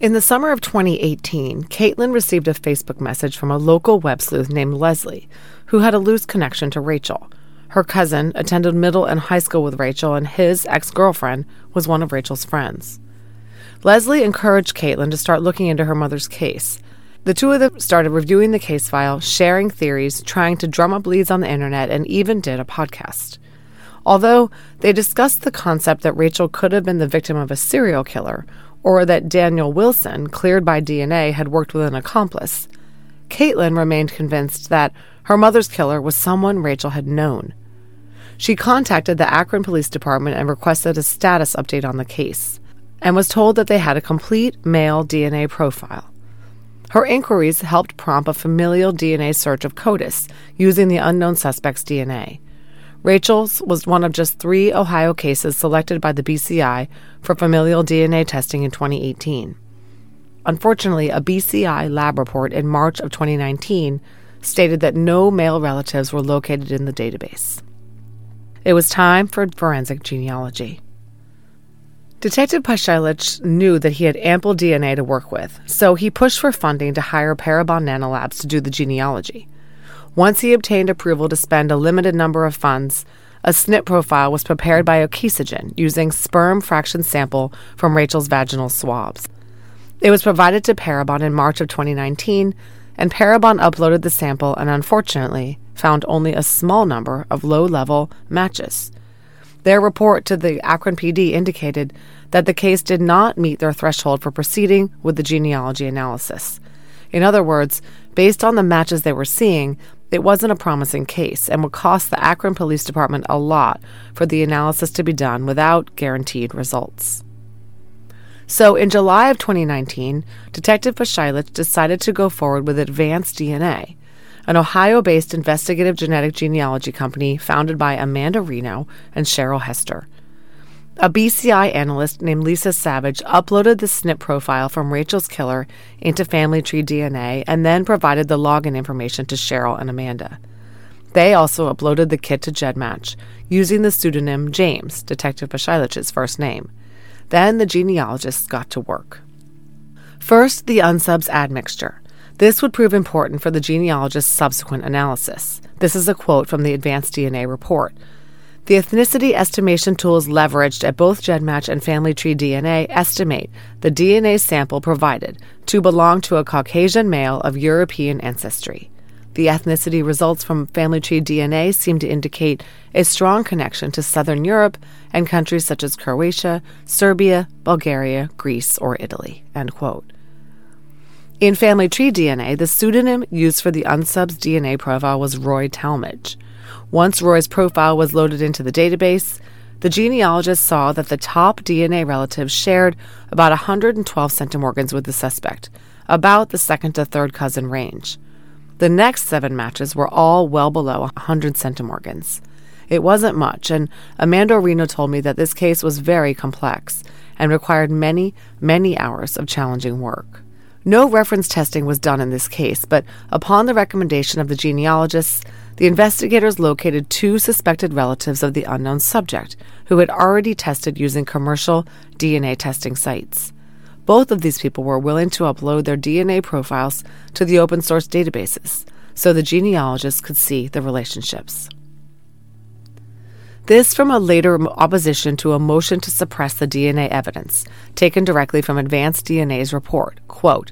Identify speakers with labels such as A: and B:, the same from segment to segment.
A: In the summer of 2018, Caitlin received a Facebook message from a local web sleuth named Leslie, who had a loose connection to Rachel. Her cousin attended middle and high school with Rachel, and his ex girlfriend was one of Rachel's friends. Leslie encouraged Caitlin to start looking into her mother's case. The two of them started reviewing the case file, sharing theories, trying to drum up leads on the internet, and even did a podcast. Although they discussed the concept that Rachel could have been the victim of a serial killer or that Daniel Wilson, cleared by DNA, had worked with an accomplice. Caitlin remained convinced that her mother's killer was someone Rachel had known. She contacted the Akron Police Department and requested a status update on the case, and was told that they had a complete male DNA profile. Her inquiries helped prompt a familial DNA search of CODIS using the unknown suspect's DNA. Rachel's was one of just three Ohio cases selected by the BCI for familial DNA testing in 2018. Unfortunately, a BCI lab report in March of 2019 stated that no male relatives were located in the database. It was time for forensic genealogy. Detective Pashilich knew that he had ample DNA to work with, so he pushed for funding to hire Parabon Nanolabs to do the genealogy. Once he obtained approval to spend a limited number of funds, a SNP profile was prepared by Okesogen using sperm fraction sample from Rachel's vaginal swabs. It was provided to Parabon in March of 2019, and Parabon uploaded the sample and unfortunately found only a small number of low level matches. Their report to the Akron PD indicated that the case did not meet their threshold for proceeding with the genealogy analysis. In other words, based on the matches they were seeing, it wasn't a promising case and would cost the Akron Police Department a lot for the analysis to be done without guaranteed results. So, in July of 2019, Detective Pashilich decided to go forward with Advanced DNA, an Ohio based investigative genetic genealogy company founded by Amanda Reno and Cheryl Hester. A BCI analyst named Lisa Savage uploaded the SNP profile from Rachel's killer into Family Tree DNA and then provided the login information to Cheryl and Amanda. They also uploaded the kit to GEDmatch using the pseudonym James, Detective Pashilich's first name. Then the genealogists got to work. First, the unsubs admixture. This would prove important for the genealogist's subsequent analysis. This is a quote from the Advanced DNA report. The ethnicity estimation tools leveraged at both GEDmatch and Family Tree DNA estimate the DNA sample provided to belong to a Caucasian male of European ancestry. The ethnicity results from Family Tree DNA seem to indicate a strong connection to Southern Europe and countries such as Croatia, Serbia, Bulgaria, Greece, or Italy. In Family Tree DNA, the pseudonym used for the unsub's DNA profile was Roy Talmadge. Once Roy's profile was loaded into the database, the genealogist saw that the top DNA relatives shared about 112 centimorgans with the suspect, about the second to third cousin range. The next seven matches were all well below 100 centimorgans. It wasn't much, and Amanda Reno told me that this case was very complex and required many, many hours of challenging work. No reference testing was done in this case, but upon the recommendation of the genealogists, the investigators located two suspected relatives of the unknown subject who had already tested using commercial DNA testing sites. Both of these people were willing to upload their DNA profiles to the open source databases so the genealogists could see the relationships. This from a later opposition to a motion to suppress the DNA evidence, taken directly from Advanced DNA's report. Quote,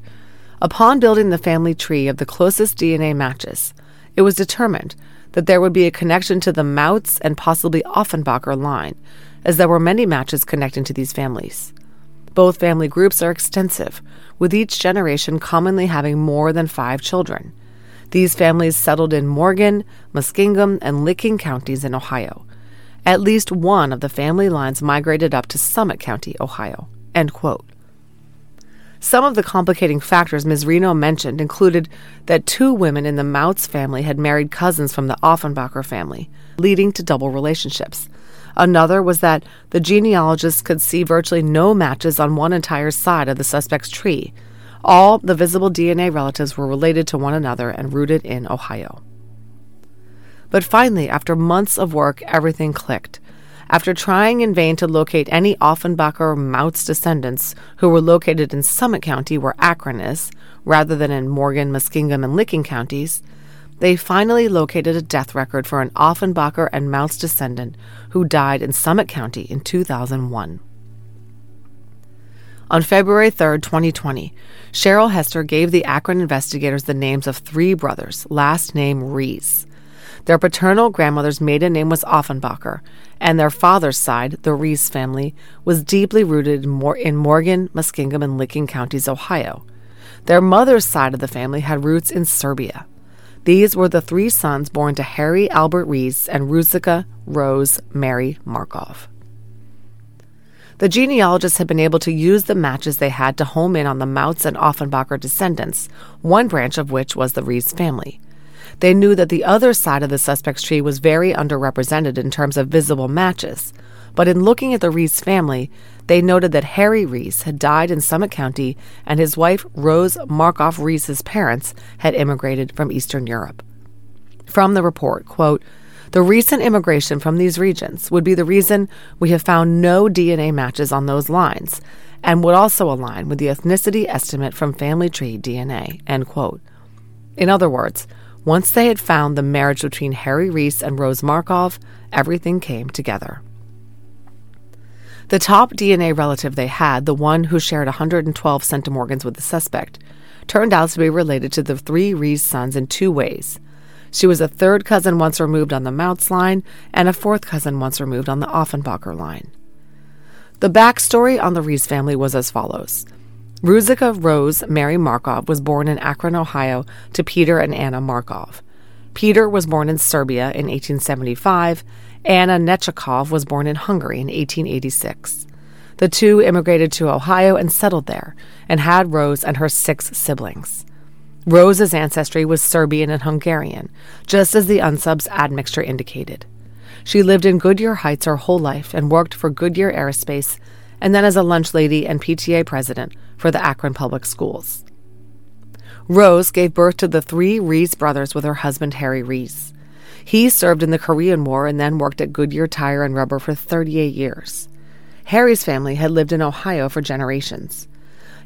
A: Upon building the family tree of the closest DNA matches, it was determined that there would be a connection to the Mautz and possibly Offenbacher line, as there were many matches connecting to these families. Both family groups are extensive, with each generation commonly having more than five children. These families settled in Morgan, Muskingum, and Licking counties in Ohio at least one of the family lines migrated up to Summit County, Ohio. End quote. Some of the complicating factors Ms. Reno mentioned included that two women in the Mautz family had married cousins from the Offenbacher family, leading to double relationships. Another was that the genealogists could see virtually no matches on one entire side of the suspect's tree. All the visible DNA relatives were related to one another and rooted in Ohio. But finally, after months of work, everything clicked. After trying in vain to locate any Offenbacher Mautz descendants who were located in Summit County, where Akron is, rather than in Morgan, Muskingum, and Licking counties, they finally located a death record for an Offenbacher and Mautz descendant who died in Summit County in 2001. On February 3, 2020, Cheryl Hester gave the Akron investigators the names of three brothers, last name Reese. Their paternal grandmother's maiden name was Offenbacher, and their father's side, the Reese family, was deeply rooted in, Morgan, Muskingum, and Licking counties, Ohio. Their mother's side of the family had roots in Serbia. These were the three sons born to Harry Albert Reese and Ruzicka Rose Mary Markov. The genealogists had been able to use the matches they had to home in on the Mautz and Offenbacher descendants, one branch of which was the Reese family. They knew that the other side of the suspect's tree was very underrepresented in terms of visible matches. But in looking at the Reese family, they noted that Harry Reese had died in Summit County and his wife, Rose Markov Reese's parents, had immigrated from Eastern Europe. From the report, quote, the recent immigration from these regions would be the reason we have found no DNA matches on those lines and would also align with the ethnicity estimate from Family Tree DNA. End quote. In other words, once they had found the marriage between Harry Reese and Rose Markov, everything came together. The top DNA relative they had, the one who shared 112 centimorgans with the suspect, turned out to be related to the three Reese sons in two ways. She was a third cousin once removed on the Mautz line and a fourth cousin once removed on the Offenbacher line. The backstory on the Reese family was as follows. Ruzicka Rose Mary Markov was born in Akron, Ohio, to Peter and Anna Markov. Peter was born in Serbia in 1875. Anna Nechikov was born in Hungary in 1886. The two immigrated to Ohio and settled there, and had Rose and her six siblings. Rose's ancestry was Serbian and Hungarian, just as the unsub's admixture indicated. She lived in Goodyear Heights her whole life and worked for Goodyear Aerospace, and then as a lunch lady and PTA president for the Akron Public Schools. Rose gave birth to the three Reese brothers with her husband Harry Reese. He served in the Korean War and then worked at Goodyear Tire and Rubber for 38 years. Harry's family had lived in Ohio for generations.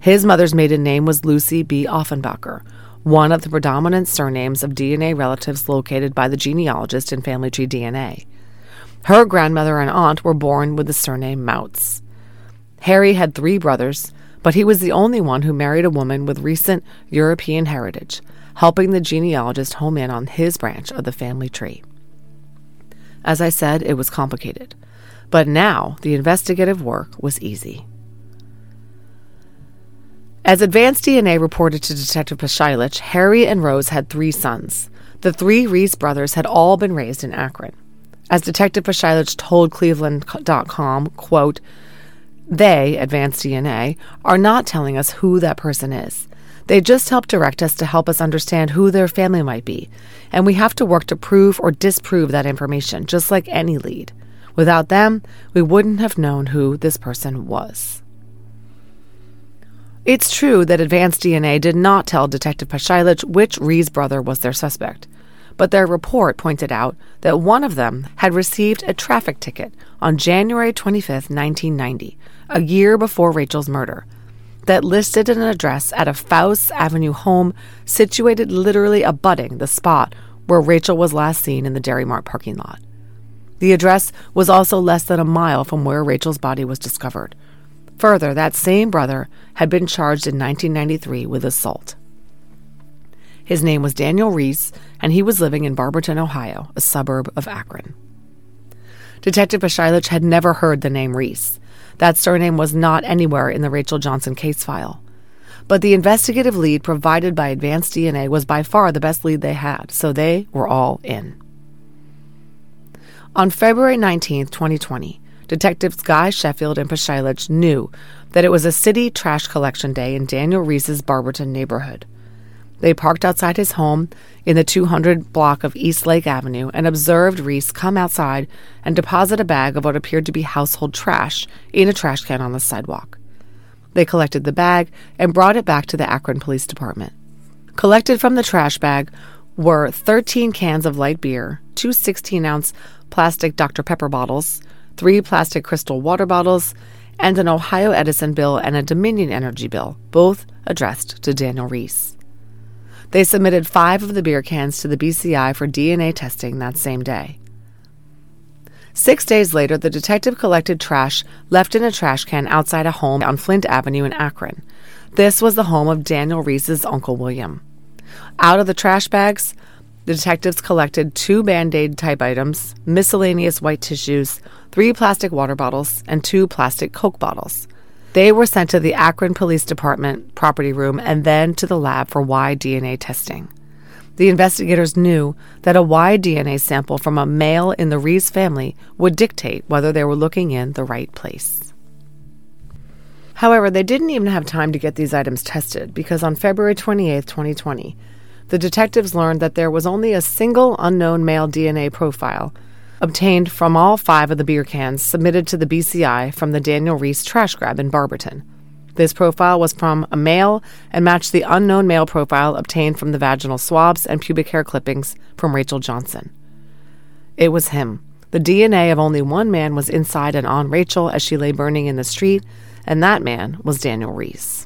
A: His mother's maiden name was Lucy B. Offenbacher, one of the predominant surnames of DNA relatives located by the genealogist in Family Tree DNA. Her grandmother and aunt were born with the surname Mautz. Harry had three brothers, but he was the only one who married a woman with recent European heritage, helping the genealogist home in on his branch of the family tree. As I said, it was complicated, but now the investigative work was easy. As Advanced DNA reported to Detective Pashilich, Harry and Rose had three sons. The three Reese brothers had all been raised in Akron. As Detective Pashilich told Cleveland.com, quote, they, Advanced DNA, are not telling us who that person is. They just help direct us to help us understand who their family might be, and we have to work to prove or disprove that information, just like any lead. Without them, we wouldn't have known who this person was. It's true that Advanced DNA did not tell Detective Pashilich which Reese brother was their suspect but their report pointed out that one of them had received a traffic ticket on January 25, 1990, a year before Rachel's murder, that listed an address at a Faust Avenue home situated literally abutting the spot where Rachel was last seen in the Dairy Mart parking lot. The address was also less than a mile from where Rachel's body was discovered. Further, that same brother had been charged in 1993 with assault. His name was Daniel Reese, and he was living in Barberton, Ohio, a suburb of Akron. Detective Pashilich had never heard the name Reese. That surname was not anywhere in the Rachel Johnson case file. But the investigative lead provided by Advanced DNA was by far the best lead they had, so they were all in. On February 19, 2020, Detectives Guy Sheffield and Pashilich knew that it was a city trash collection day in Daniel Reese's Barberton neighborhood. They parked outside his home in the 200 block of East Lake Avenue and observed Reese come outside and deposit a bag of what appeared to be household trash in a trash can on the sidewalk. They collected the bag and brought it back to the Akron Police Department. Collected from the trash bag were 13 cans of light beer, two 16 ounce plastic Dr. Pepper bottles, three plastic crystal water bottles, and an Ohio Edison bill and a Dominion Energy bill, both addressed to Daniel Reese. They submitted five of the beer cans to the BCI for DNA testing that same day. Six days later, the detective collected trash left in a trash can outside a home on Flint Avenue in Akron. This was the home of Daniel Reese's Uncle William. Out of the trash bags, the detectives collected two band aid type items, miscellaneous white tissues, three plastic water bottles, and two plastic Coke bottles. They were sent to the Akron Police Department property room and then to the lab for Y DNA testing. The investigators knew that a Y DNA sample from a male in the Reese family would dictate whether they were looking in the right place. However, they didn't even have time to get these items tested because on February 28, 2020, the detectives learned that there was only a single unknown male DNA profile obtained from all five of the beer cans submitted to the BCI from the Daniel Reese trash grab in Barberton. This profile was from a male and matched the unknown male profile obtained from the vaginal swabs and pubic hair clippings from Rachel Johnson. It was him. The DNA of only one man was inside and on Rachel as she lay burning in the street, and that man was Daniel Reese.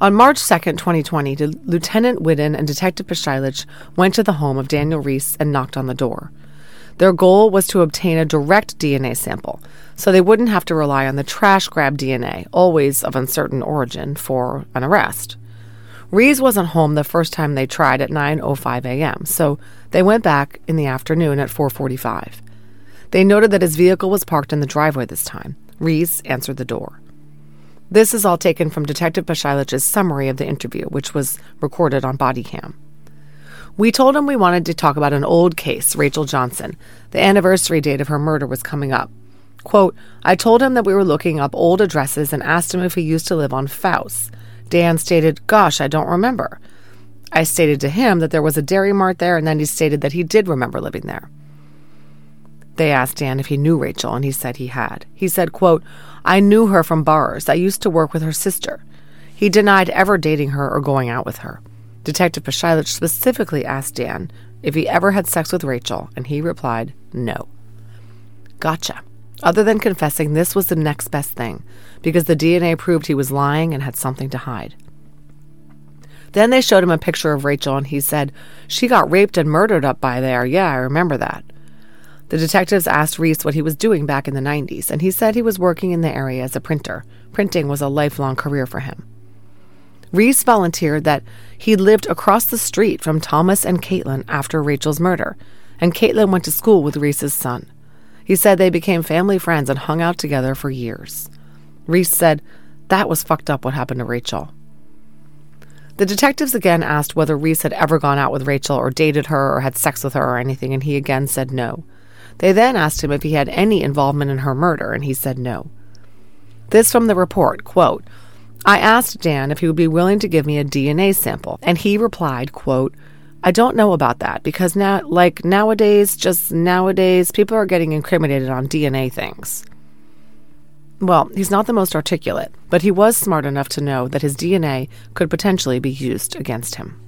A: On March 2, 2020, Lieutenant Whiddon and Detective Pashilich went to the home of Daniel Reese and knocked on the door. Their goal was to obtain a direct DNA sample, so they wouldn't have to rely on the trash grab DNA, always of uncertain origin, for an arrest. Reese wasn't home the first time they tried at 9:05 a.m., so they went back in the afternoon at 4:45. They noted that his vehicle was parked in the driveway this time. Reese answered the door. This is all taken from Detective Pashilich's summary of the interview, which was recorded on body cam. We told him we wanted to talk about an old case, Rachel Johnson. The anniversary date of her murder was coming up. Quote, I told him that we were looking up old addresses and asked him if he used to live on Fouse. Dan stated, Gosh, I don't remember. I stated to him that there was a dairy mart there, and then he stated that he did remember living there. They asked Dan if he knew Rachel, and he said he had. He said, quote, I knew her from bars. I used to work with her sister. He denied ever dating her or going out with her. Detective Pashilich specifically asked Dan if he ever had sex with Rachel, and he replied, no. Gotcha. Other than confessing, this was the next best thing, because the DNA proved he was lying and had something to hide. Then they showed him a picture of Rachel, and he said, She got raped and murdered up by there. Yeah, I remember that. The detectives asked Reese what he was doing back in the 90s, and he said he was working in the area as a printer. Printing was a lifelong career for him. Reese volunteered that he lived across the street from Thomas and Caitlin after Rachel's murder, and Caitlin went to school with Reese's son. He said they became family friends and hung out together for years. Reese said, That was fucked up what happened to Rachel. The detectives again asked whether Reese had ever gone out with Rachel or dated her or had sex with her or anything, and he again said no. They then asked him if he had any involvement in her murder, and he said no. This from the report, quote, I asked Dan if he would be willing to give me a DNA sample, and he replied, quote, I don't know about that because now, like nowadays, just nowadays, people are getting incriminated on DNA things. Well, he's not the most articulate, but he was smart enough to know that his DNA could potentially be used against him.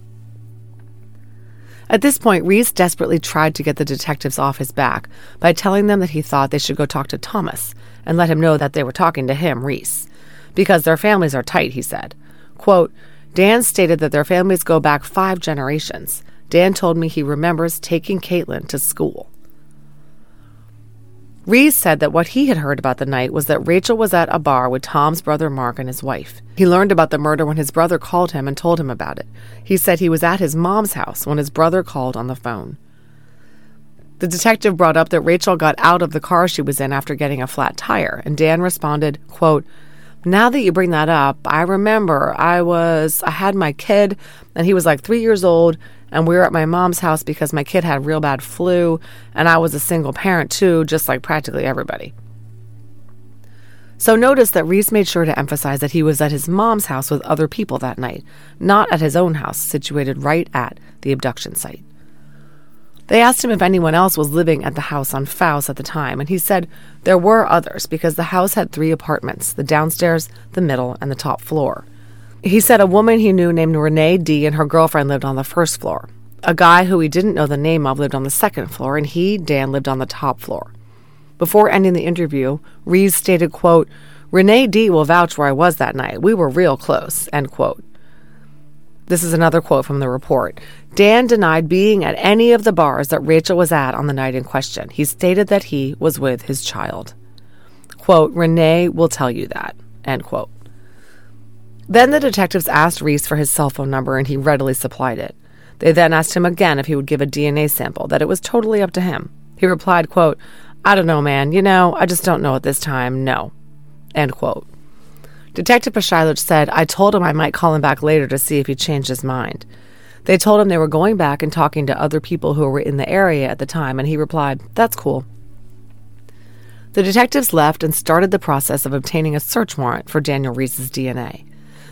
A: At this point, Reese desperately tried to get the detectives off his back by telling them that he thought they should go talk to Thomas and let him know that they were talking to him, Reese. Because their families are tight, he said. Quote, Dan stated that their families go back five generations. Dan told me he remembers taking Caitlin to school. Reese said that what he had heard about the night was that Rachel was at a bar with Tom's brother Mark and his wife. He learned about the murder when his brother called him and told him about it. He said he was at his mom's house when his brother called on the phone. The detective brought up that Rachel got out of the car she was in after getting a flat tire, and Dan responded, quote, now that you bring that up, I remember I was, I had my kid, and he was like three years old, and we were at my mom's house because my kid had real bad flu, and I was a single parent too, just like practically everybody. So notice that Reese made sure to emphasize that he was at his mom's house with other people that night, not at his own house, situated right at the abduction site. They asked him if anyone else was living at the house on Fouse at the time, and he said there were others because the house had three apartments the downstairs, the middle, and the top floor. He said a woman he knew named Renee D and her girlfriend lived on the first floor. A guy who he didn't know the name of lived on the second floor, and he, Dan, lived on the top floor. Before ending the interview, Reese stated, quote, Renee D will vouch where I was that night. We were real close, end quote. This is another quote from the report. Dan denied being at any of the bars that Rachel was at on the night in question. He stated that he was with his child. Quote, Renee will tell you that, end quote. Then the detectives asked Reese for his cell phone number and he readily supplied it. They then asked him again if he would give a DNA sample, that it was totally up to him. He replied, quote, I don't know, man. You know, I just don't know at this time. No. End quote. Detective Pashilich said, I told him I might call him back later to see if he changed his mind. They told him they were going back and talking to other people who were in the area at the time, and he replied, That's cool. The detectives left and started the process of obtaining a search warrant for Daniel Reese's DNA.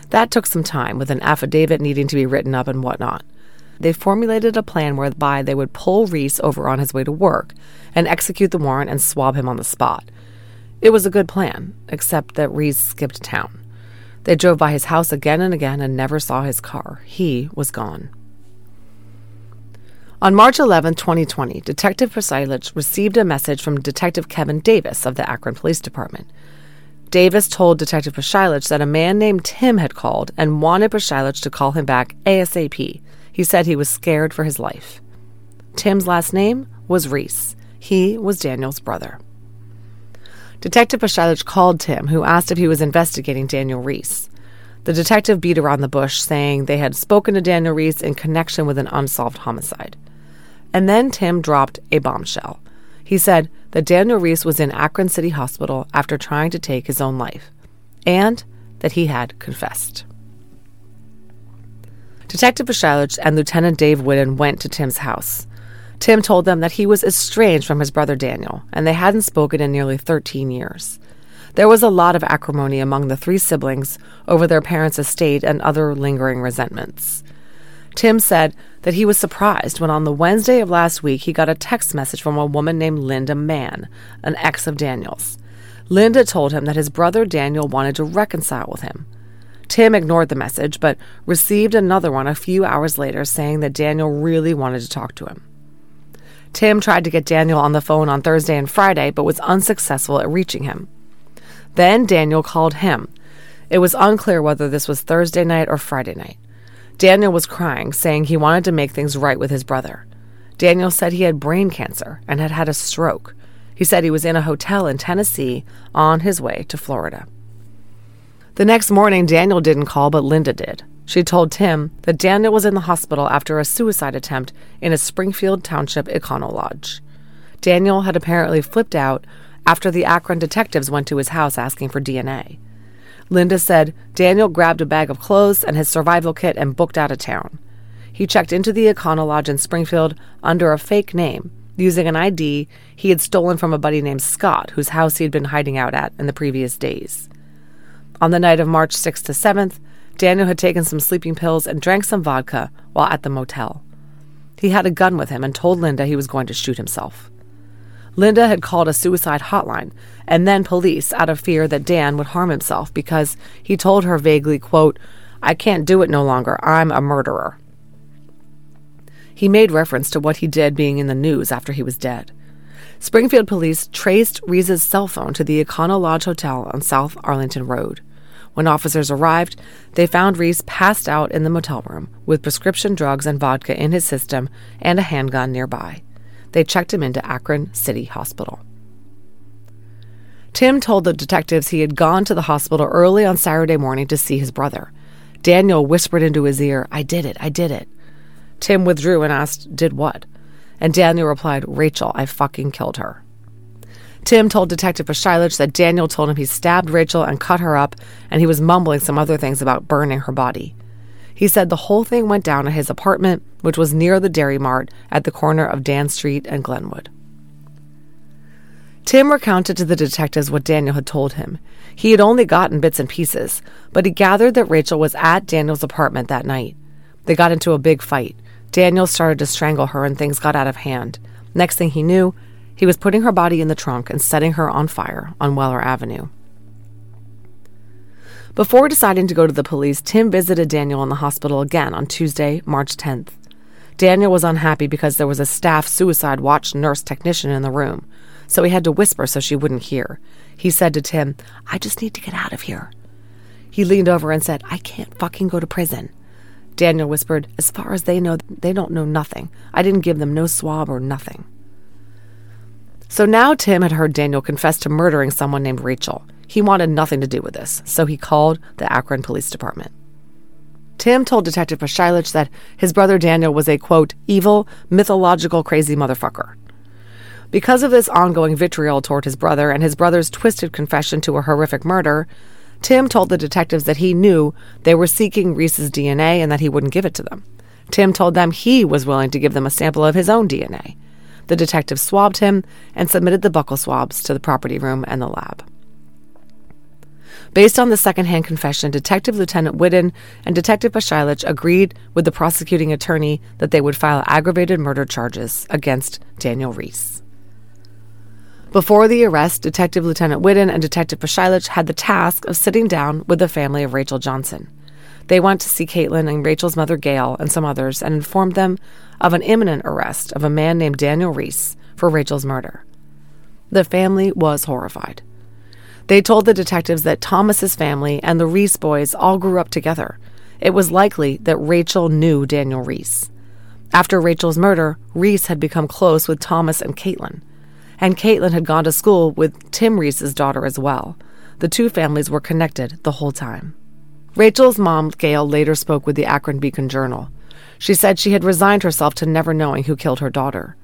A: That took some time, with an affidavit needing to be written up and whatnot. They formulated a plan whereby they would pull Reese over on his way to work and execute the warrant and swab him on the spot. It was a good plan, except that Reese skipped town. They drove by his house again and again and never saw his car. He was gone. On March 11, 2020, Detective Pashilich received a message from Detective Kevin Davis of the Akron Police Department. Davis told Detective Pashilich that a man named Tim had called and wanted Pashilich to call him back ASAP. He said he was scared for his life. Tim's last name was Reese. He was Daniel's brother. Detective Pashilich called Tim, who asked if he was investigating Daniel Reese. The detective beat around the bush, saying they had spoken to Daniel Reese in connection with an unsolved homicide. And then Tim dropped a bombshell. He said that Daniel Reese was in Akron City Hospital after trying to take his own life, and that he had confessed. Detective Pashilich and Lieutenant Dave Whiddon went to Tim's house. Tim told them that he was estranged from his brother Daniel, and they hadn't spoken in nearly 13 years. There was a lot of acrimony among the three siblings over their parents' estate and other lingering resentments. Tim said that he was surprised when on the Wednesday of last week he got a text message from a woman named Linda Mann, an ex of Daniel's. Linda told him that his brother Daniel wanted to reconcile with him. Tim ignored the message, but received another one a few hours later saying that Daniel really wanted to talk to him. Tim tried to get Daniel on the phone on Thursday and Friday, but was unsuccessful at reaching him. Then Daniel called him. It was unclear whether this was Thursday night or Friday night. Daniel was crying, saying he wanted to make things right with his brother. Daniel said he had brain cancer and had had a stroke. He said he was in a hotel in Tennessee on his way to Florida. The next morning, Daniel didn't call, but Linda did. She told Tim that Daniel was in the hospital after a suicide attempt in a Springfield Township Econo Lodge. Daniel had apparently flipped out after the Akron detectives went to his house asking for DNA. Linda said Daniel grabbed a bag of clothes and his survival kit and booked out of town. He checked into the Econo Lodge in Springfield under a fake name, using an ID he had stolen from a buddy named Scott, whose house he had been hiding out at in the previous days. On the night of March 6th to 7th, Daniel had taken some sleeping pills and drank some vodka while at the motel. He had a gun with him and told Linda he was going to shoot himself. Linda had called a suicide hotline and then police out of fear that Dan would harm himself because he told her vaguely, quote, I can't do it no longer. I'm a murderer. He made reference to what he did being in the news after he was dead. Springfield police traced Reese's cell phone to the Econo Lodge Hotel on South Arlington Road. When officers arrived, they found Reese passed out in the motel room with prescription drugs and vodka in his system and a handgun nearby. They checked him into Akron City Hospital. Tim told the detectives he had gone to the hospital early on Saturday morning to see his brother. Daniel whispered into his ear, I did it, I did it. Tim withdrew and asked, Did what? And Daniel replied, Rachel, I fucking killed her. Tim told Detective Pashilich that Daniel told him he stabbed Rachel and cut her up, and he was mumbling some other things about burning her body. He said the whole thing went down at his apartment, which was near the Dairy Mart at the corner of Dan Street and Glenwood. Tim recounted to the detectives what Daniel had told him. He had only gotten bits and pieces, but he gathered that Rachel was at Daniel's apartment that night. They got into a big fight. Daniel started to strangle her, and things got out of hand. Next thing he knew, he was putting her body in the trunk and setting her on fire on Weller Avenue. Before deciding to go to the police, Tim visited Daniel in the hospital again on Tuesday, March 10th. Daniel was unhappy because there was a staff suicide watch nurse technician in the room, so he had to whisper so she wouldn't hear. He said to Tim, I just need to get out of here. He leaned over and said, I can't fucking go to prison. Daniel whispered, As far as they know, they don't know nothing. I didn't give them no swab or nothing. So now Tim had heard Daniel confess to murdering someone named Rachel. He wanted nothing to do with this, so he called the Akron Police Department. Tim told Detective Pashilich that his brother Daniel was a, quote, evil, mythological, crazy motherfucker. Because of this ongoing vitriol toward his brother and his brother's twisted confession to a horrific murder, Tim told the detectives that he knew they were seeking Reese's DNA and that he wouldn't give it to them. Tim told them he was willing to give them a sample of his own DNA. The detective swabbed him and submitted the buccal swabs to the property room and the lab. Based on the secondhand confession, Detective Lieutenant Whiddon and Detective Pashilich agreed with the prosecuting attorney that they would file aggravated murder charges against Daniel Reese. Before the arrest, Detective Lieutenant Whiddon and Detective Pashilich had the task of sitting down with the family of Rachel Johnson. They went to see Caitlin and Rachel's mother Gail and some others and informed them of an imminent arrest of a man named Daniel Reese for Rachel's murder. The family was horrified. They told the detectives that Thomas's family and the Reese boys all grew up together. It was likely that Rachel knew Daniel Reese. After Rachel's murder, Reese had become close with Thomas and Caitlin, and Caitlin had gone to school with Tim Reese's daughter as well. The two families were connected the whole time. Rachel's mom, Gail, later spoke with the Akron Beacon Journal. She said she had resigned herself to never knowing who killed her daughter.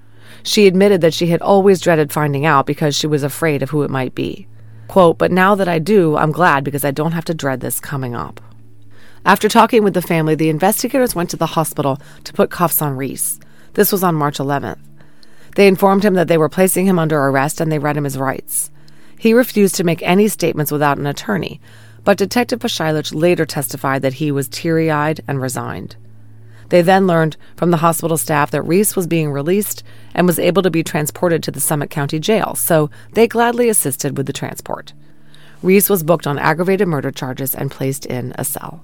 A: She admitted that she had always dreaded finding out because she was afraid of who it might be. Quote, but now that I do, I'm glad because I don't have to dread this coming up. After talking with the family, the investigators went to the hospital to put cuffs on Reese. This was on March 11th. They informed him that they were placing him under arrest and they read him his rights. He refused to make any statements without an attorney, but Detective Pashilich later testified that he was teary eyed and resigned. They then learned from the hospital staff that Reese was being released and was able to be transported to the Summit County Jail, so they gladly assisted with the transport. Reese was booked on aggravated murder charges and placed in a cell.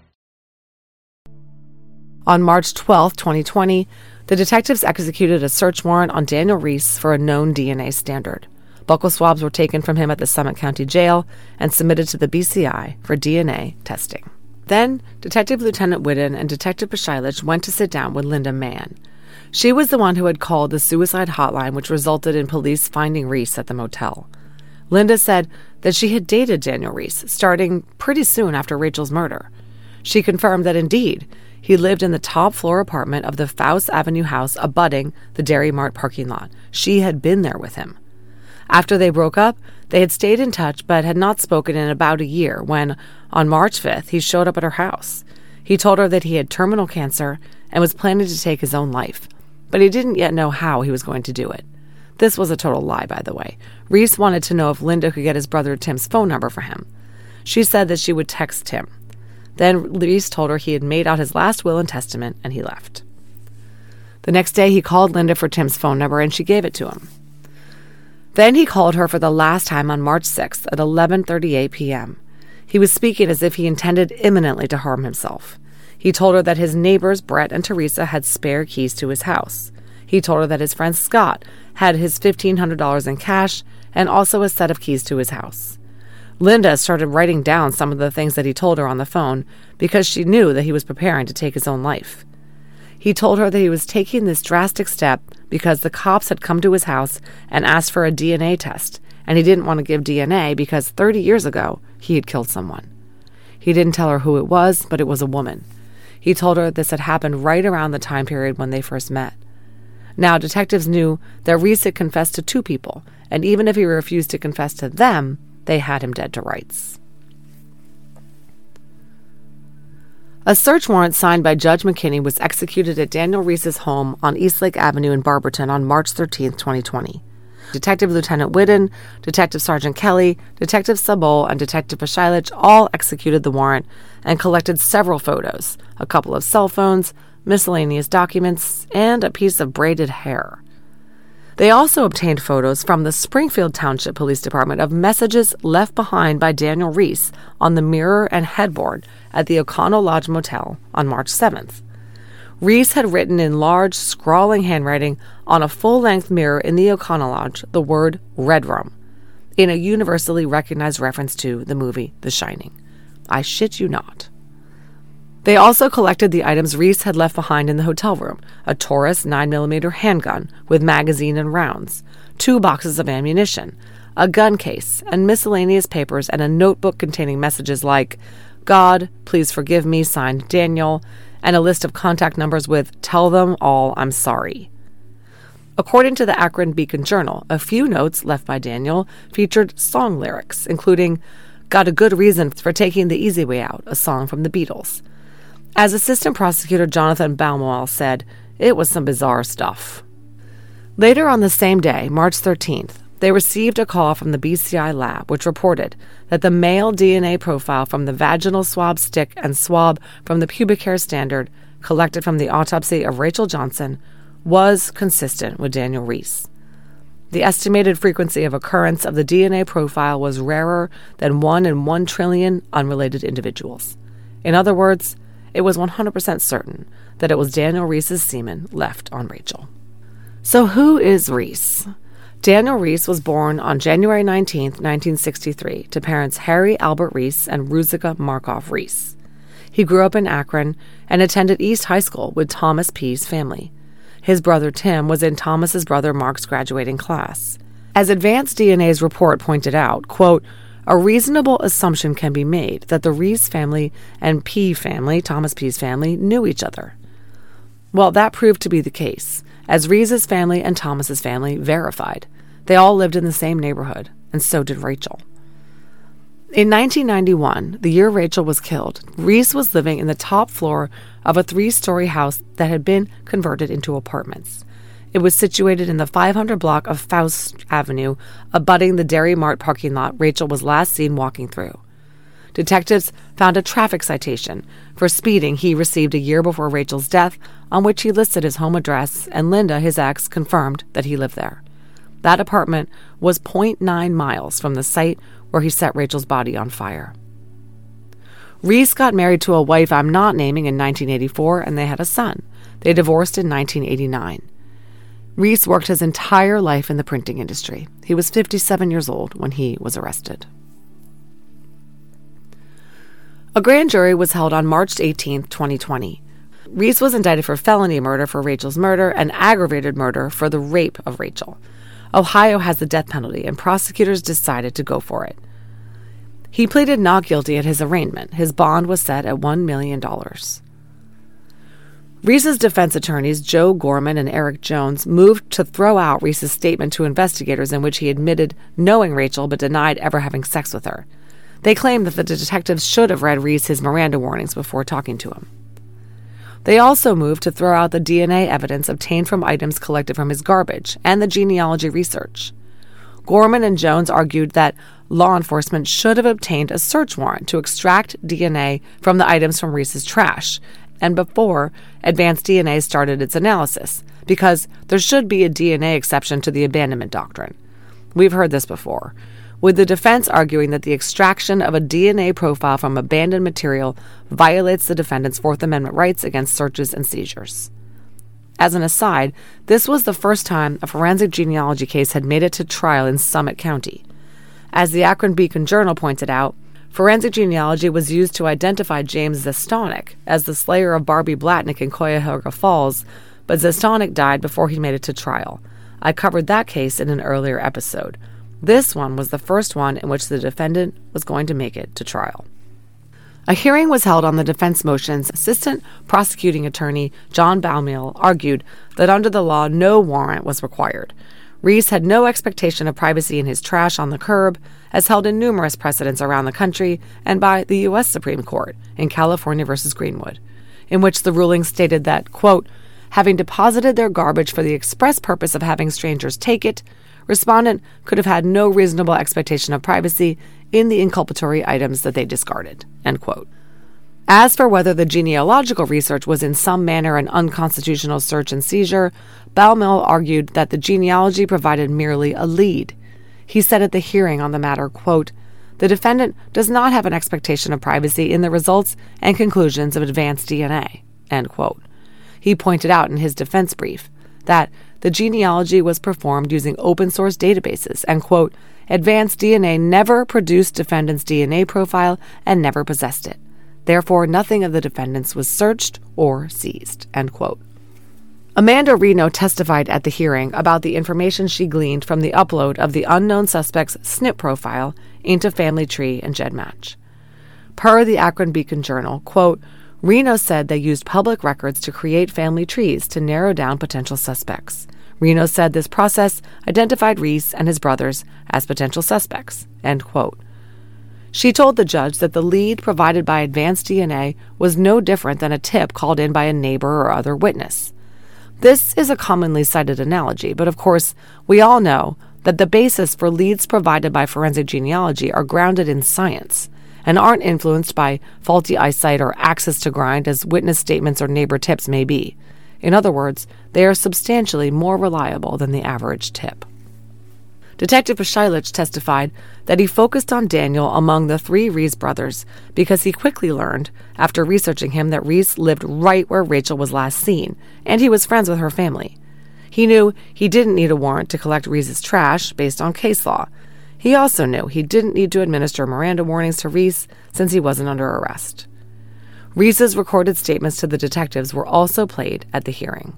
A: On March 12, 2020, the detectives executed a search warrant on Daniel Reese for a known DNA standard. Buccal swabs were taken from him at the Summit County Jail and submitted to the BCI for DNA testing. Then, Detective Lieutenant Whiddon and Detective Pashilich went to sit down with Linda Mann. She was the one who had called the suicide hotline, which resulted in police finding Reese at the motel. Linda said that she had dated Daniel Reese starting pretty soon after Rachel's murder. She confirmed that indeed, he lived in the top floor apartment of the Faust Avenue house abutting the Dairy Mart parking lot. She had been there with him. After they broke up, they had stayed in touch but had not spoken in about a year when, on March 5th, he showed up at her house. He told her that he had terminal cancer and was planning to take his own life, but he didn't yet know how he was going to do it. This was a total lie, by the way. Reese wanted to know if Linda could get his brother Tim's phone number for him. She said that she would text Tim. Then Reese told her he had made out his last will and testament and he left. The next day, he called Linda for Tim's phone number and she gave it to him. Then he called her for the last time on March 6th at 11:38 p.m. He was speaking as if he intended imminently to harm himself. He told her that his neighbors Brett and Teresa had spare keys to his house. He told her that his friend Scott had his $1500 in cash and also a set of keys to his house. Linda started writing down some of the things that he told her on the phone because she knew that he was preparing to take his own life. He told her that he was taking this drastic step because the cops had come to his house and asked for a DNA test, and he didn't want to give DNA because 30 years ago he had killed someone. He didn't tell her who it was, but it was a woman. He told her this had happened right around the time period when they first met. Now, detectives knew that Reese had confessed to two people, and even if he refused to confess to them, they had him dead to rights. A search warrant signed by Judge McKinney was executed at Daniel Reese's home on Eastlake Avenue in Barberton on March 13, 2020. Detective Lieutenant Whiddon, Detective Sergeant Kelly, Detective Sabol, and Detective Pashilich all executed the warrant and collected several photos, a couple of cell phones, miscellaneous documents, and a piece of braided hair. They also obtained photos from the Springfield Township Police Department of messages left behind by Daniel Reese on the mirror and headboard at the Econo Lodge Motel on March 7th. Reese had written in large, scrawling handwriting on a full length mirror in the Econo Lodge the word Red Room, in a universally recognized reference to the movie The Shining. I shit you not. They also collected the items Reese had left behind in the hotel room a Taurus 9mm handgun with magazine and rounds, two boxes of ammunition, a gun case, and miscellaneous papers, and a notebook containing messages like, God, please forgive me, signed Daniel, and a list of contact numbers with, Tell them all I'm sorry. According to the Akron Beacon Journal, a few notes left by Daniel featured song lyrics, including, Got a good reason for taking the easy way out, a song from the Beatles. As Assistant Prosecutor Jonathan Baumoel said, it was some bizarre stuff. Later on the same day, March 13th, they received a call from the BCI lab, which reported that the male DNA profile from the vaginal swab stick and swab from the pubic hair standard collected from the autopsy of Rachel Johnson was consistent with Daniel Reese. The estimated frequency of occurrence of the DNA profile was rarer than 1 in 1 trillion unrelated individuals. In other words, it was 100% certain that it was Daniel Reese's semen left on Rachel. So, who is Reese? Daniel Reese was born on January 19, 1963, to parents Harry Albert Reese and Ruzika Markov Reese. He grew up in Akron and attended East High School with Thomas P.'s family. His brother Tim was in Thomas's brother Mark's graduating class. As Advanced DNA's report pointed out, quote, a reasonable assumption can be made that the Reese family and P family, Thomas P's family, knew each other. Well, that proved to be the case, as Reese's family and Thomas's family verified. They all lived in the same neighborhood, and so did Rachel. In 1991, the year Rachel was killed, Reese was living in the top floor of a three story house that had been converted into apartments. It was situated in the 500 block of Faust Avenue, abutting the Dairy Mart parking lot Rachel was last seen walking through. Detectives found a traffic citation for speeding he received a year before Rachel's death, on which he listed his home address, and Linda, his ex, confirmed that he lived there. That apartment was 0.9 miles from the site where he set Rachel's body on fire. Reese got married to a wife I'm not naming in 1984, and they had a son. They divorced in 1989. Reese worked his entire life in the printing industry. He was 57 years old when he was arrested. A grand jury was held on March 18, 2020. Reese was indicted for felony murder for Rachel's murder and aggravated murder for the rape of Rachel. Ohio has the death penalty, and prosecutors decided to go for it. He pleaded not guilty at his arraignment. His bond was set at $1 million. Reese's defense attorneys, Joe Gorman and Eric Jones, moved to throw out Reese's statement to investigators in which he admitted knowing Rachel but denied ever having sex with her. They claimed that the detectives should have read Reese his Miranda warnings before talking to him. They also moved to throw out the DNA evidence obtained from items collected from his garbage and the genealogy research. Gorman and Jones argued that law enforcement should have obtained a search warrant to extract DNA from the items from Reese's trash and before Advanced DNA started its analysis, because there should be a DNA exception to the abandonment doctrine. We've heard this before, with the defense arguing that the extraction of a DNA profile from abandoned material violates the defendant's Fourth Amendment rights against searches and seizures. As an aside, this was the first time a forensic genealogy case had made it to trial in Summit County. As the Akron Beacon Journal pointed out, forensic genealogy was used to identify James Zastawnik as the slayer of Barbie Blatnik in Cuyahoga Falls, but Zastawnik died before he made it to trial. I covered that case in an earlier episode. This one was the first one in which the defendant was going to make it to trial. A hearing was held on the defense motions. Assistant prosecuting attorney John Baumoel argued that under the law, no warrant was required. Reese had no expectation of privacy in his trash on the curb, as held in numerous precedents around the country and by the U.S. Supreme Court in California v. Greenwood, in which the ruling stated that, quote, having deposited their garbage for the express purpose of having strangers take it, respondent could have had no reasonable expectation of privacy in the inculpatory items that they discarded. End quote. As for whether the genealogical research was in some manner an unconstitutional search and seizure, Baumoel argued that the genealogy provided merely a lead. He said at the hearing on the matter, quote, the defendant does not have an expectation of privacy in the results and conclusions of advanced DNA. End quote. He pointed out in his defense brief that the genealogy was performed using open source databases and, quote, Advanced DNA never produced defendant's DNA profile and never possessed it. Therefore, nothing of the defendants was searched or seized. End quote. Amanda Reno testified at the hearing about the information she gleaned from the upload of the unknown suspect's SNP profile into Family Tree and GEDmatch. Per the Akron Beacon Journal, quote, Reno said they used public records to create family trees to narrow down potential suspects. Reno said this process identified Reese and his brothers as potential suspects. End quote. She told the judge that the lead provided by Advanced DNA was no different than a tip called in by a neighbor or other witness. This is a commonly cited analogy, but of course, we all know that the basis for leads provided by forensic genealogy are grounded in science and aren't influenced by faulty eyesight or access to grind as witness statements or neighbor tips may be. In other words, they are substantially more reliable than the average tip. Detective Pashilich testified that he focused on Daniel among the three Reese brothers because he quickly learned, after researching him, that Reese lived right where Rachel was last seen, and he was friends with her family. He knew he didn't need a warrant to collect Reese's trash based on case law. He also knew he didn't need to administer Miranda warnings to Reese since he wasn't under arrest. Reese's recorded statements to the detectives were also played at the hearing.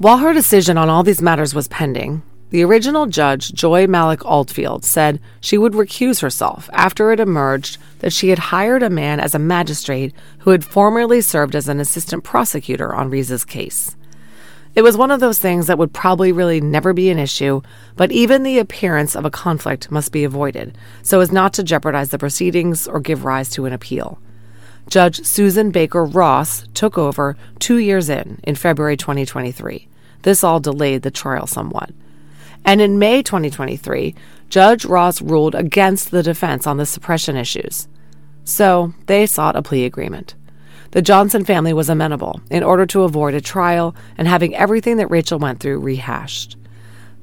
A: While her decision on all these matters was pending, the original judge, Joy Malek Oldfield, said she would recuse herself after it emerged that she had hired a man as a magistrate who had formerly served as an assistant prosecutor on Reese's case. It was one of those things that would probably really never be an issue, but even the appearance of a conflict must be avoided so as not to jeopardize the proceedings or give rise to an appeal. Judge Susan Baker Ross took over two years in, in February 2023. This all delayed the trial somewhat. And in May 2023, Judge Ross ruled against the defense on the suppression issues. So they sought a plea agreement. The Johnson family was amenable in order to avoid a trial and having everything that Rachel went through rehashed.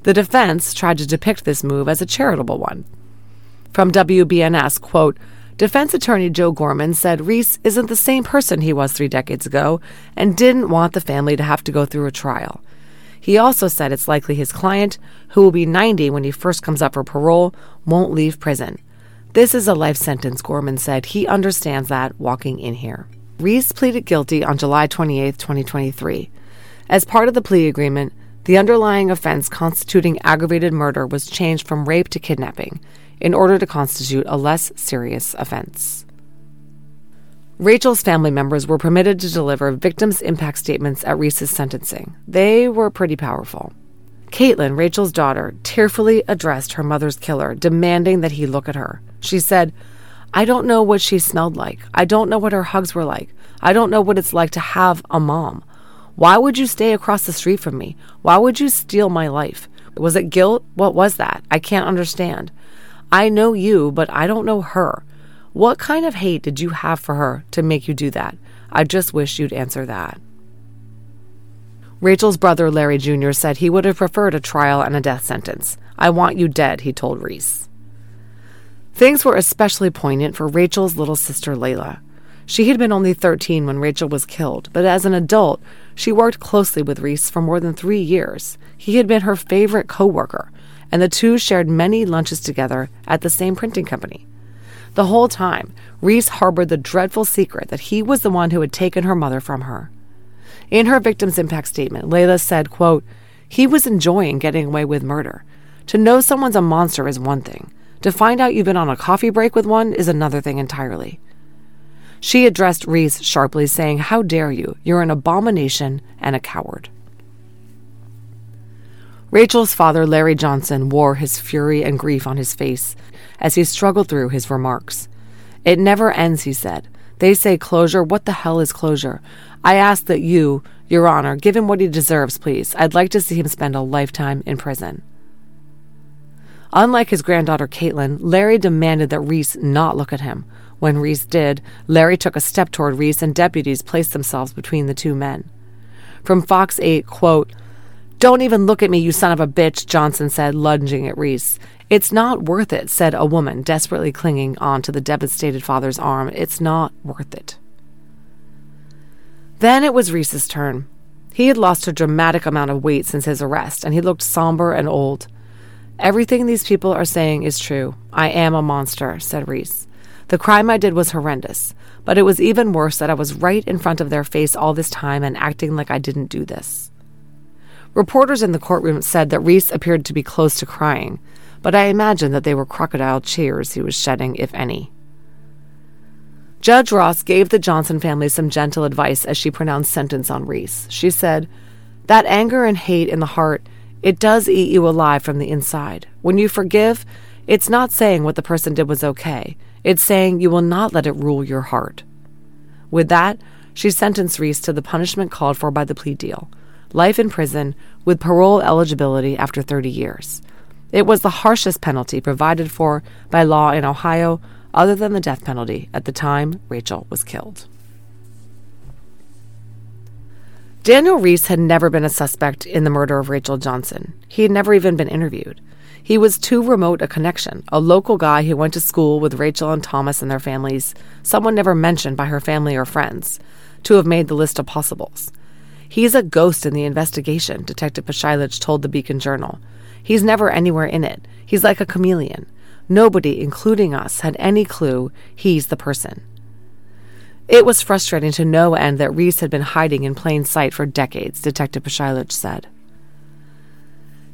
A: The defense tried to depict this move as a charitable one. From WBNS, quote, Defense attorney Joe Gorman said Reese isn't the same person he was three decades ago and didn't want the family to have to go through a trial. He also said it's likely his client, who will be 90 when he first comes up for parole, won't leave prison. This is a life sentence, Gorman said. He understands that walking in here. Reese pleaded guilty on July 28, 2023. As part of the plea agreement, the underlying offense constituting aggravated murder was changed from rape to kidnapping in order to constitute a less serious offense. Rachel's family members were permitted to deliver victims' impact statements at Reese's sentencing. They were pretty powerful. Caitlin, Rachel's daughter, tearfully addressed her mother's killer, demanding that he look at her. She said, I don't know what she smelled like. I don't know what her hugs were like. I don't know what it's like to have a mom. Why would you stay across the street from me? Why would you steal my life? Was it guilt? What was that? I can't understand. I know you, but I don't know her. What kind of hate did you have for her to make you do that? I just wish you'd answer that. Rachel's brother, Larry Jr., said he would have preferred a trial and a death sentence. I want you dead, he told Reese. Things were especially poignant for Rachel's little sister Layla. She had been only 13 when Rachel was killed, but as an adult, she worked closely with Reese for more than three years. He had been her favorite coworker, and the two shared many lunches together at the same printing company. The whole time, Reese harbored the dreadful secret that he was the one who had taken her mother from her. In her victim's impact statement, Layla said, quote, He was enjoying getting away with murder. To know someone's a monster is one thing. To find out you've been on a coffee break with one is another thing entirely. She addressed Reese sharply, saying, How dare you? You're an abomination and a coward. Rachel's father, Larry Johnson, wore his fury and grief on his face as he struggled through his remarks. It never ends, he said. They say closure. What the hell is closure? I ask that you, Your Honor, give him what he deserves, please. I'd like to see him spend a lifetime in prison. Unlike his granddaughter Caitlin, Larry demanded that Reese not look at him. When Reese did, Larry took a step toward Reese and deputies placed themselves between the two men. From Fox 8, quote, Don't even look at me, you son of a bitch, Johnson said, lunging at Reese. It's not worth it, said a woman, desperately clinging onto the devastated father's arm. It's not worth it. Then it was Reese's turn. He had lost a dramatic amount of weight since his arrest, and he looked somber and old. Everything these people are saying is true. I am a monster, said Reese. The crime I did was horrendous, but it was even worse that I was right in front of their face all this time and acting like I didn't do this. Reporters in the courtroom said that Reese appeared to be close to crying, but I imagine that they were crocodile tears he was shedding, if any. Judge Ross gave the Johnson family some gentle advice as she pronounced sentence on Reese. She said, That anger and hate in the heart it does eat you alive from the inside. When you forgive, it's not saying what the person did was okay. It's saying you will not let it rule your heart. With that, she sentenced Reese to the punishment called for by the plea deal life in prison with parole eligibility after 30 years. It was the harshest penalty provided for by law in Ohio, other than the death penalty, at the time Rachel was killed. Daniel Reese had never been a suspect in the murder of Rachel Johnson. He had never even been interviewed. He was too remote a connection, a local guy who went to school with Rachel and Thomas and their families, someone never mentioned by her family or friends, to have made the list of possibles. He's a ghost in the investigation, Detective Pashilich told the Beacon Journal. He's never anywhere in it. He's like a chameleon. Nobody, including us, had any clue he's the person. It was frustrating to no end that Reese had been hiding in plain sight for decades, Detective Pashilich said.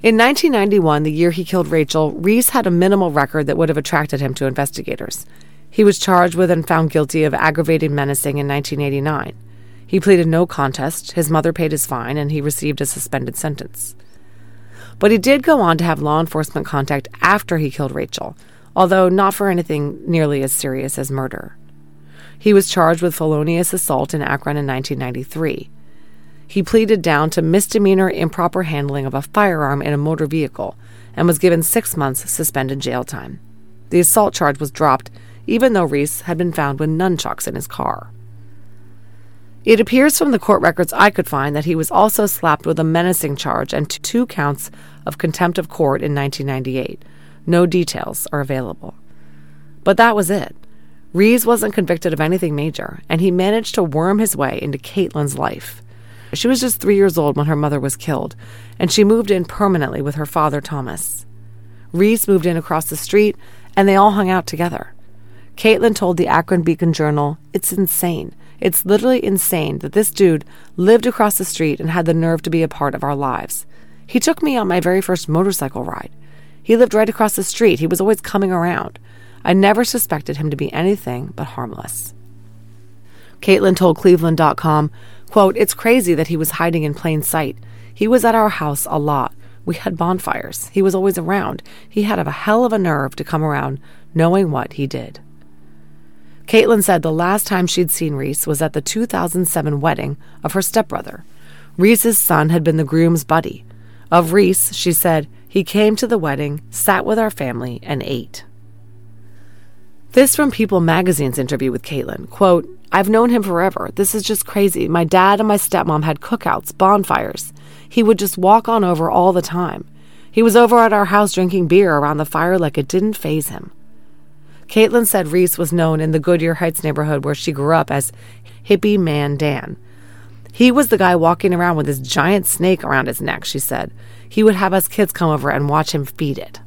A: In 1991, the year he killed Rachel, Reese had a minimal record that would have attracted him to investigators. He was charged with and found guilty of aggravated menacing in 1989. He pleaded no contest, his mother paid his fine, and he received a suspended sentence. But he did go on to have law enforcement contact after he killed Rachel, although not for anything nearly as serious as murder. He was charged with felonious assault in Akron in 1993. He pleaded down to misdemeanor improper handling of a firearm in a motor vehicle and was given six months suspended jail time. The assault charge was dropped, even though Reese had been found with nunchucks in his car. It appears from the court records I could find that he was also slapped with a menacing charge and two counts of contempt of court in 1998. No details are available. But that was it. Reese wasn't convicted of anything major, and he managed to worm his way into Caitlin's life. She was just three years old when her mother was killed, and she moved in permanently with her father, Thomas. Reese moved in across the street, and they all hung out together. Caitlin told the Akron Beacon Journal, It's insane. It's literally insane that this dude lived across the street and had the nerve to be a part of our lives. He took me on my very first motorcycle ride. He lived right across the street. He was always coming around. I never suspected him to be anything but harmless. Caitlin told Cleveland.com, quote, It's crazy that he was hiding in plain sight. He was at our house a lot. We had bonfires. He was always around. He had a hell of a nerve to come around knowing what he did. Caitlin said the last time she'd seen Reese was at the 2007 wedding of her stepbrother. Reese's son had been the groom's buddy. Of Reese, she said, he came to the wedding, sat with our family, and ate. This from People magazine's interview with Caitlin. Quote, I've known him forever. This is just crazy. My dad and my stepmom had cookouts, bonfires. He would just walk on over all the time. He was over at our house drinking beer around the fire like it didn't phase him. Caitlin said Reese was known in the Goodyear Heights neighborhood where she grew up as Hippie Man Dan. He was the guy walking around with this giant snake around his neck, she said. He would have us kids come over and watch him feed it.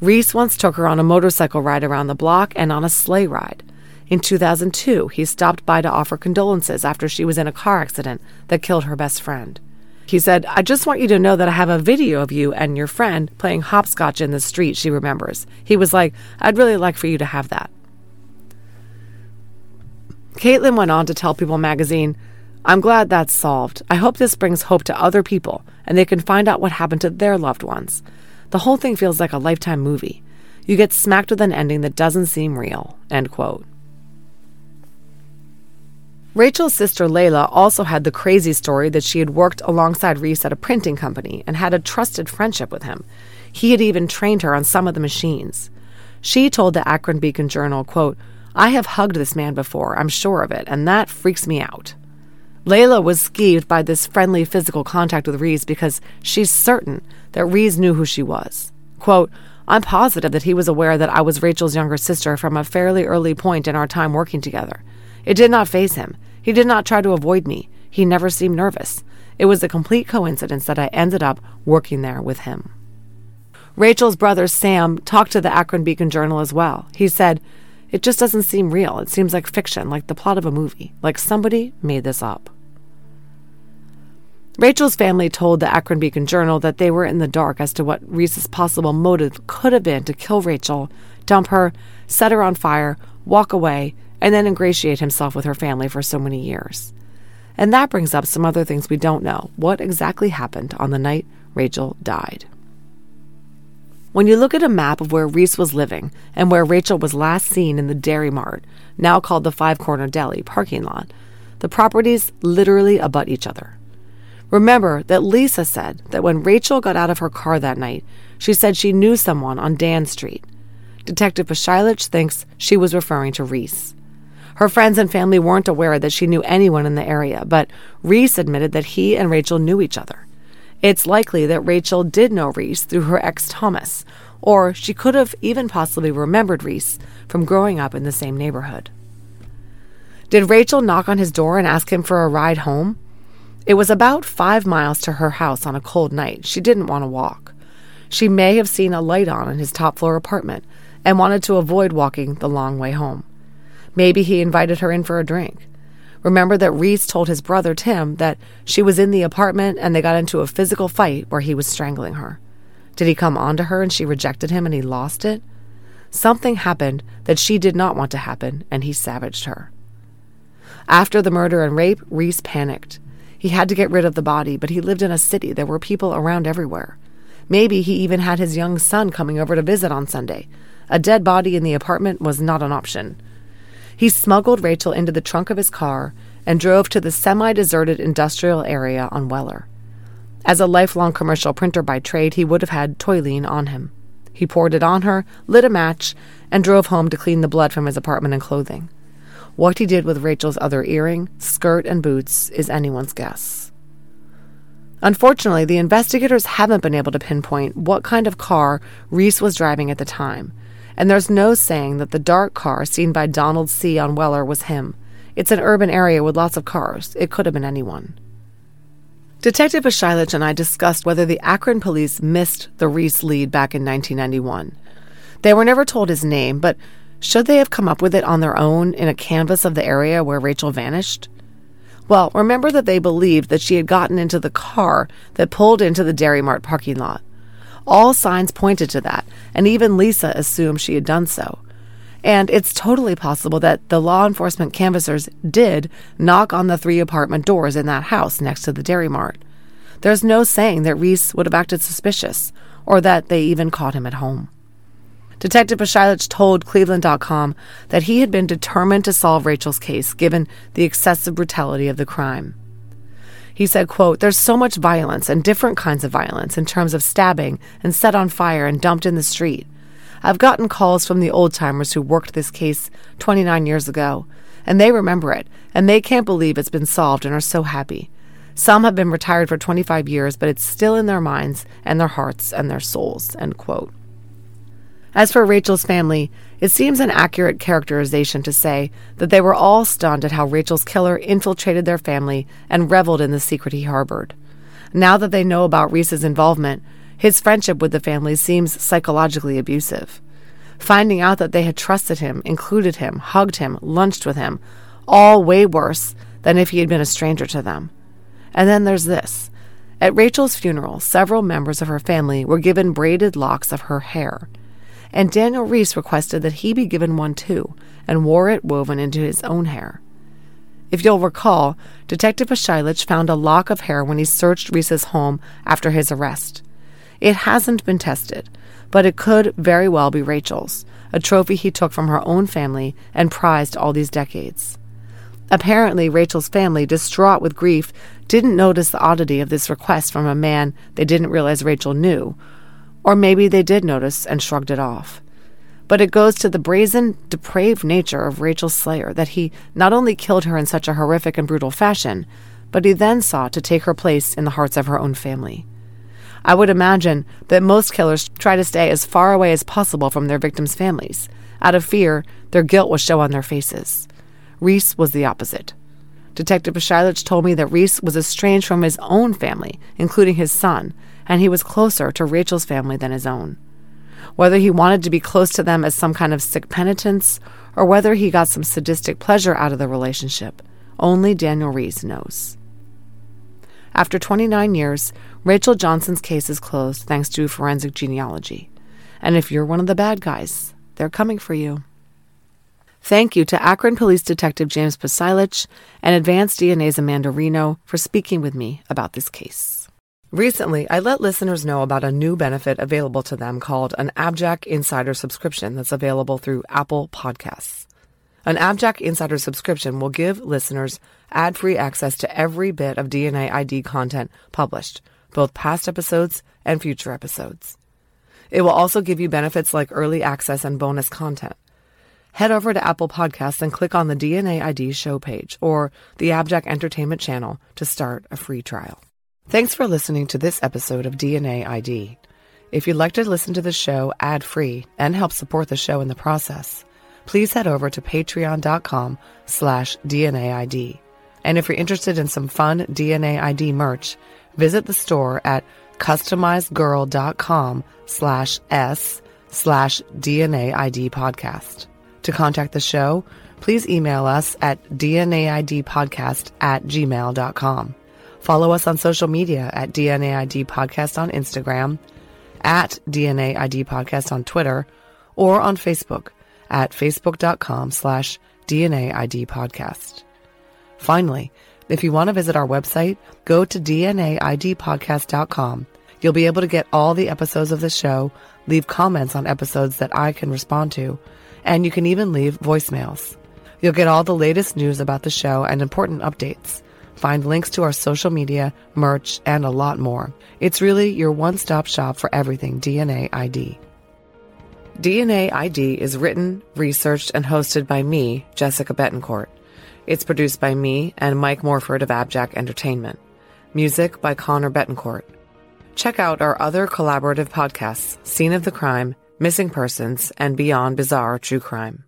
A: Reese once took her on a motorcycle ride around the block and on a sleigh ride. In 2002, he stopped by to offer condolences after she was in a car accident that killed her best friend. He said, I just want you to know that I have a video of you and your friend playing hopscotch in the street, she remembers. He was like, I'd really like for you to have that. Caitlin went on to tell People magazine, I'm glad that's solved. I hope this brings hope to other people and they can find out what happened to their loved ones. The whole thing feels like a lifetime movie. You get smacked with an ending that doesn't seem real. End quote. Rachel's sister Layla also had the crazy story that she had worked alongside Reese at a printing company and had a trusted friendship with him. He had even trained her on some of the machines. She told the Akron Beacon Journal, quote, I have hugged this man before, I'm sure of it, and that freaks me out. Layla was skeeved by this friendly physical contact with Reese because she's certain that Reese knew who she was. Quote, I'm positive that he was aware that I was Rachel's younger sister from a fairly early point in our time working together. It did not faze him. He did not try to avoid me. He never seemed nervous. It was a complete coincidence that I ended up working there with him. Rachel's brother Sam talked to the Akron Beacon Journal as well. He said, It just doesn't seem real. It seems like fiction, like the plot of a movie, like somebody made this up. Rachel's family told the Akron Beacon Journal that they were in the dark as to what Reese's possible motive could have been to kill Rachel, dump her, set her on fire, walk away, and then ingratiate himself with her family for so many years. And that brings up some other things we don't know. What exactly happened on the night Rachel died? When you look at a map of where Reese was living and where Rachel was last seen in the Dairy Mart, now called the Five Corner Deli, parking lot, the properties literally abut each other. Remember that Lisa said that when Rachel got out of her car that night, she said she knew someone on Dan Street. Detective Pashilich thinks she was referring to Reese. Her friends and family weren't aware that she knew anyone in the area, but Reese admitted that he and Rachel knew each other. It's likely that Rachel did know Reese through her ex Thomas, or she could have even possibly remembered Reese from growing up in the same neighborhood. Did Rachel knock on his door and ask him for a ride home? It was about five miles to her house on a cold night. She didn't want to walk. She may have seen a light on in his top floor apartment and wanted to avoid walking the long way home. Maybe he invited her in for a drink. Remember that Reese told his brother Tim that she was in the apartment and they got into a physical fight where he was strangling her. Did he come on to her and she rejected him and he lost it? Something happened that she did not want to happen and he savaged her. After the murder and rape, Reese panicked. He had to get rid of the body, but he lived in a city. There were people around everywhere. Maybe he even had his young son coming over to visit on Sunday. A dead body in the apartment was not an option. He smuggled Rachel into the trunk of his car and drove to the semi deserted industrial area on Weller. As a lifelong commercial printer by trade, he would have had toluene on him. He poured it on her, lit a match, and drove home to clean the blood from his apartment and clothing. What he did with Rachel's other earring, skirt, and boots is anyone's guess. Unfortunately, the investigators haven't been able to pinpoint what kind of car Reese was driving at the time, and there's no saying that the dark car seen by Donald C. on Weller was him. It's an urban area with lots of cars. It could have been anyone. Detective Pashilich and I discussed whether the Akron police missed the Reese lead back in 1991. They were never told his name, but Should they have come up with it on their own in a canvas of the area where Rachel vanished? Well, remember that they believed that she had gotten into the car that pulled into the Dairy Mart parking lot. All signs pointed to that, and even Lisa assumed she had done so. And it's totally possible that the law enforcement canvassers did knock on the three apartment doors in that house next to the Dairy Mart. There's no saying that Reese would have acted suspicious, or that they even caught him at home. Detective Pashilich told Cleveland.com that he had been determined to solve Rachel's case given the excessive brutality of the crime. He said, quote, There's so much violence and different kinds of violence in terms of stabbing and set on fire and dumped in the street. I've gotten calls from the old timers who worked this case 29 years ago, and they remember it, and they can't believe it's been solved and are so happy. Some have been retired for 25 years, but it's still in their minds and their hearts and their souls, end quote. As for Rachel's family, it seems an accurate characterization to say that they were all stunned at how Rachel's killer infiltrated their family and reveled in the secret he harbored. Now that they know about Reese's involvement, his friendship with the family seems psychologically abusive. Finding out that they had trusted him, included him, hugged him, lunched with him, all way worse than if he had been a stranger to them. And then there's this. At Rachel's funeral, several members of her family were given braided locks of her hair and Daniel Reese requested that he be given one too, and wore it woven into his own hair. If you'll recall, Detective Pashilich found a lock of hair when he searched Reese's home after his arrest. It hasn't been tested, but it could very well be Rachel's, a trophy he took from her own family and prized all these decades. Apparently, Rachel's family, distraught with grief, didn't notice the oddity of this request from a man they didn't realize Rachel knew, or maybe they did notice and shrugged it off. But it goes to the brazen, depraved nature of Rachel Slayer that he not only killed her in such a horrific and brutal fashion, but he then sought to take her place in the hearts of her own family. I would imagine that most killers try to stay as far away as possible from their victims' families. Out of fear, their guilt will show on their faces. Reese was the opposite. Detective Pashilich told me that Reese was estranged from his own family, including his son, and he was closer to Rachel's family than his own. Whether he wanted to be close to them as some kind of sick penitence, or whether he got some sadistic pleasure out of the relationship, only Daniel Reese knows. After 29 years, Rachel Johnson's case is closed thanks to forensic genealogy. And if you're one of the bad guys, they're coming for you. Thank you to Akron Police Detective James Pashilich and Advanced DNA's Amanda Reno for speaking with me about this case. Recently, I let listeners know about a new benefit available to them called an AbJack Insider subscription that's available through Apple Podcasts. An AbJack Insider subscription will give listeners ad free access to every bit of DNA ID content published, both past episodes and future episodes. It will also give you benefits like early access and bonus content. Head over to Apple Podcasts and click on the DNA ID show page or the AbJack Entertainment channel to start a free trial. Thanks for listening to this episode of DNA ID. If you'd like to listen to the show ad free and help support the show in the process, please head over to patreon.com slash DNAID. And if you're interested in some fun DNA ID merch, visit the store at customizedgirl.com slash S slash DNA ID podcast. To contact the show, please email us at DNAIDpodcast at gmail.com. Follow us on social media at DNAID Podcast on Instagram, at DNAID Podcast on Twitter, or on Facebook at facebook.com slash DNAID Podcast. Finally, if you want to visit our website, go to DNAIDpodcast.com. You'll be able to get all the episodes of the show, leave comments on episodes that I can respond to, and you can even leave voicemails. You'll get all the latest news about the show and important updates. Find links to our social media, merch, and a lot more. It's really your one stop shop for everything DNA ID. DNA ID is written, researched, and hosted by me, Jessica Betancourt. It's produced by me and Mike Morford of AbJack Entertainment. Music by Connor Betancourt. Check out our other collaborative podcasts, Scene of the Crime, Missing Persons, and Beyond Bizarre True Crime.